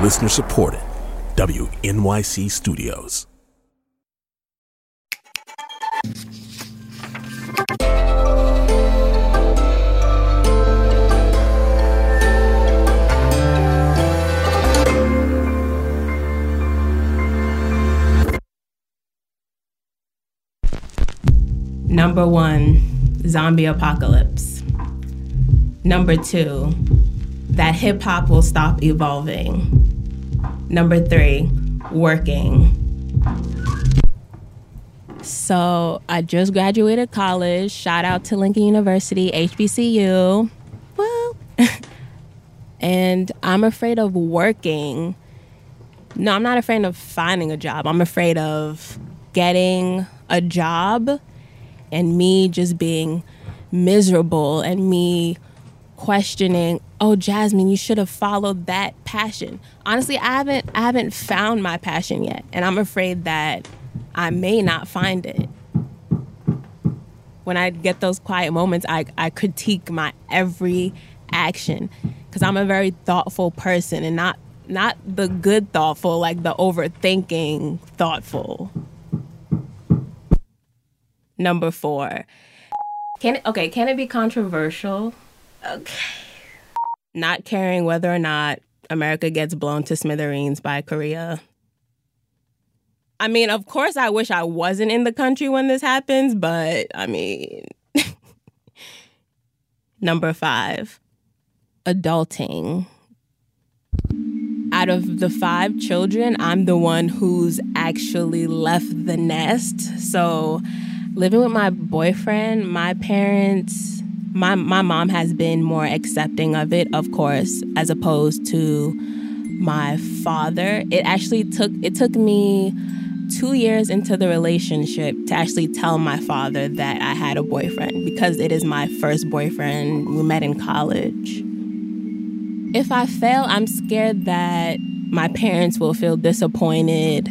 Listener supported. WNYC Studios. Number one, zombie apocalypse. Number two, that hip hop will stop evolving. Number three, working. So I just graduated college. Shout out to Lincoln University, HBCU. Well, and I'm afraid of working. No, I'm not afraid of finding a job. I'm afraid of getting a job and me just being miserable and me questioning oh jasmine you should have followed that passion honestly i haven't i haven't found my passion yet and i'm afraid that i may not find it when i get those quiet moments i, I critique my every action because i'm a very thoughtful person and not not the good thoughtful like the overthinking thoughtful Number four. Can it, okay, can it be controversial? Okay. Not caring whether or not America gets blown to smithereens by Korea. I mean, of course, I wish I wasn't in the country when this happens, but I mean. Number five, adulting. Out of the five children, I'm the one who's actually left the nest. So living with my boyfriend, my parents, my my mom has been more accepting of it, of course, as opposed to my father. It actually took it took me 2 years into the relationship to actually tell my father that I had a boyfriend because it is my first boyfriend. We met in college. If I fail, I'm scared that my parents will feel disappointed.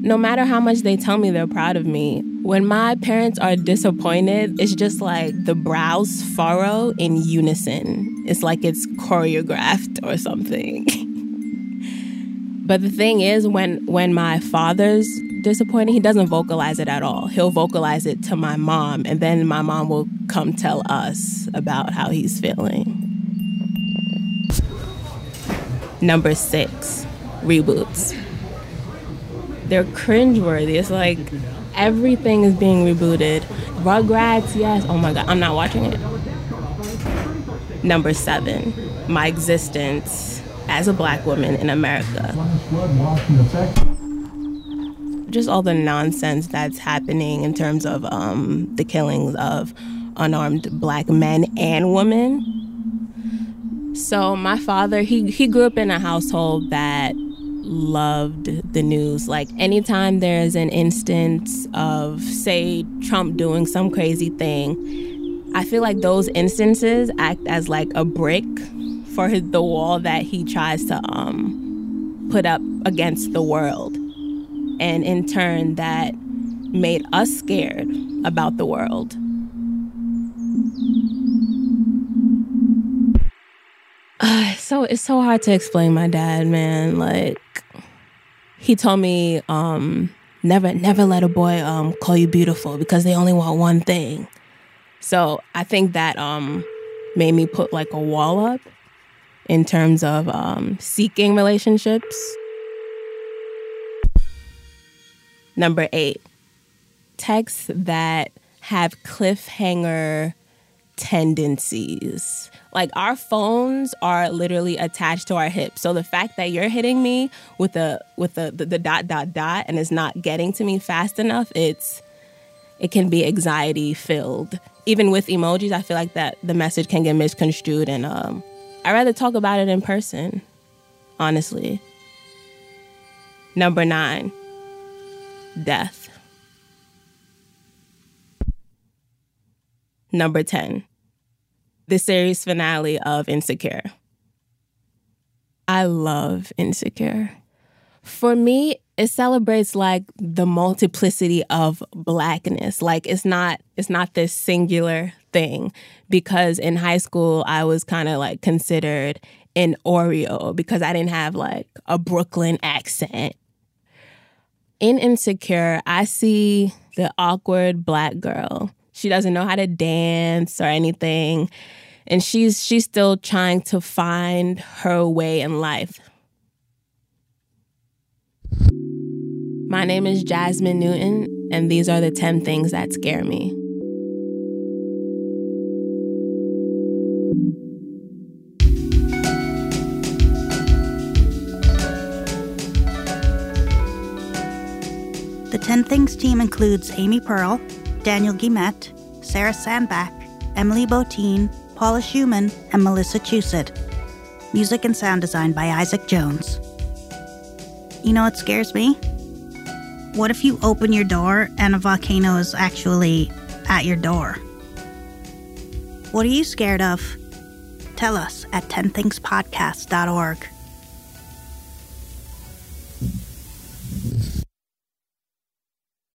No matter how much they tell me they're proud of me, when my parents are disappointed, it's just like the brows furrow in unison. It's like it's choreographed or something. but the thing is when when my father's disappointed, he doesn't vocalize it at all. He'll vocalize it to my mom and then my mom will come tell us about how he's feeling. Number 6, reboots. They're cringeworthy. It's like everything is being rebooted. Rugrats, yes. Oh my god, I'm not watching it. Number seven, my existence as a black woman in America. Just all the nonsense that's happening in terms of um, the killings of unarmed black men and women. So my father, he he grew up in a household that loved the news. Like anytime there's an instance of, say, Trump doing some crazy thing, I feel like those instances act as like a brick for his, the wall that he tries to um, put up against the world. And in turn, that made us scared about the world. Uh, so it's so hard to explain my dad, man. Like he told me, um, never never let a boy um call you beautiful because they only want one thing. So I think that um made me put like a wall up in terms of um seeking relationships. Number eight, texts that have cliffhanger tendencies. Like our phones are literally attached to our hips. So the fact that you're hitting me with the with the, the, the dot dot dot and it's not getting to me fast enough, it's it can be anxiety filled. Even with emojis, I feel like that the message can get misconstrued and um I'd rather talk about it in person, honestly. Number nine, death. Number 10, the series finale of Insecure. I love Insecure. For me, it celebrates like the multiplicity of blackness. Like it's not it's not this singular thing because in high school I was kind of like considered an Oreo because I didn't have like a Brooklyn accent. In Insecure, I see the awkward black girl. She doesn't know how to dance or anything, and she's she's still trying to find her way in life. My name is Jasmine Newton, and these are the 10 things that scare me. The 10 Things team includes Amy Pearl, Daniel Guillemette, Sarah Sandbach, Emily Botein, Paula Szuchman, and Melissa Chusett. Music and sound design by Isaac Jones. You know what scares me? What if you open your door and a volcano is actually at your door? What are you scared of? Tell us at 10thingspodcast.org.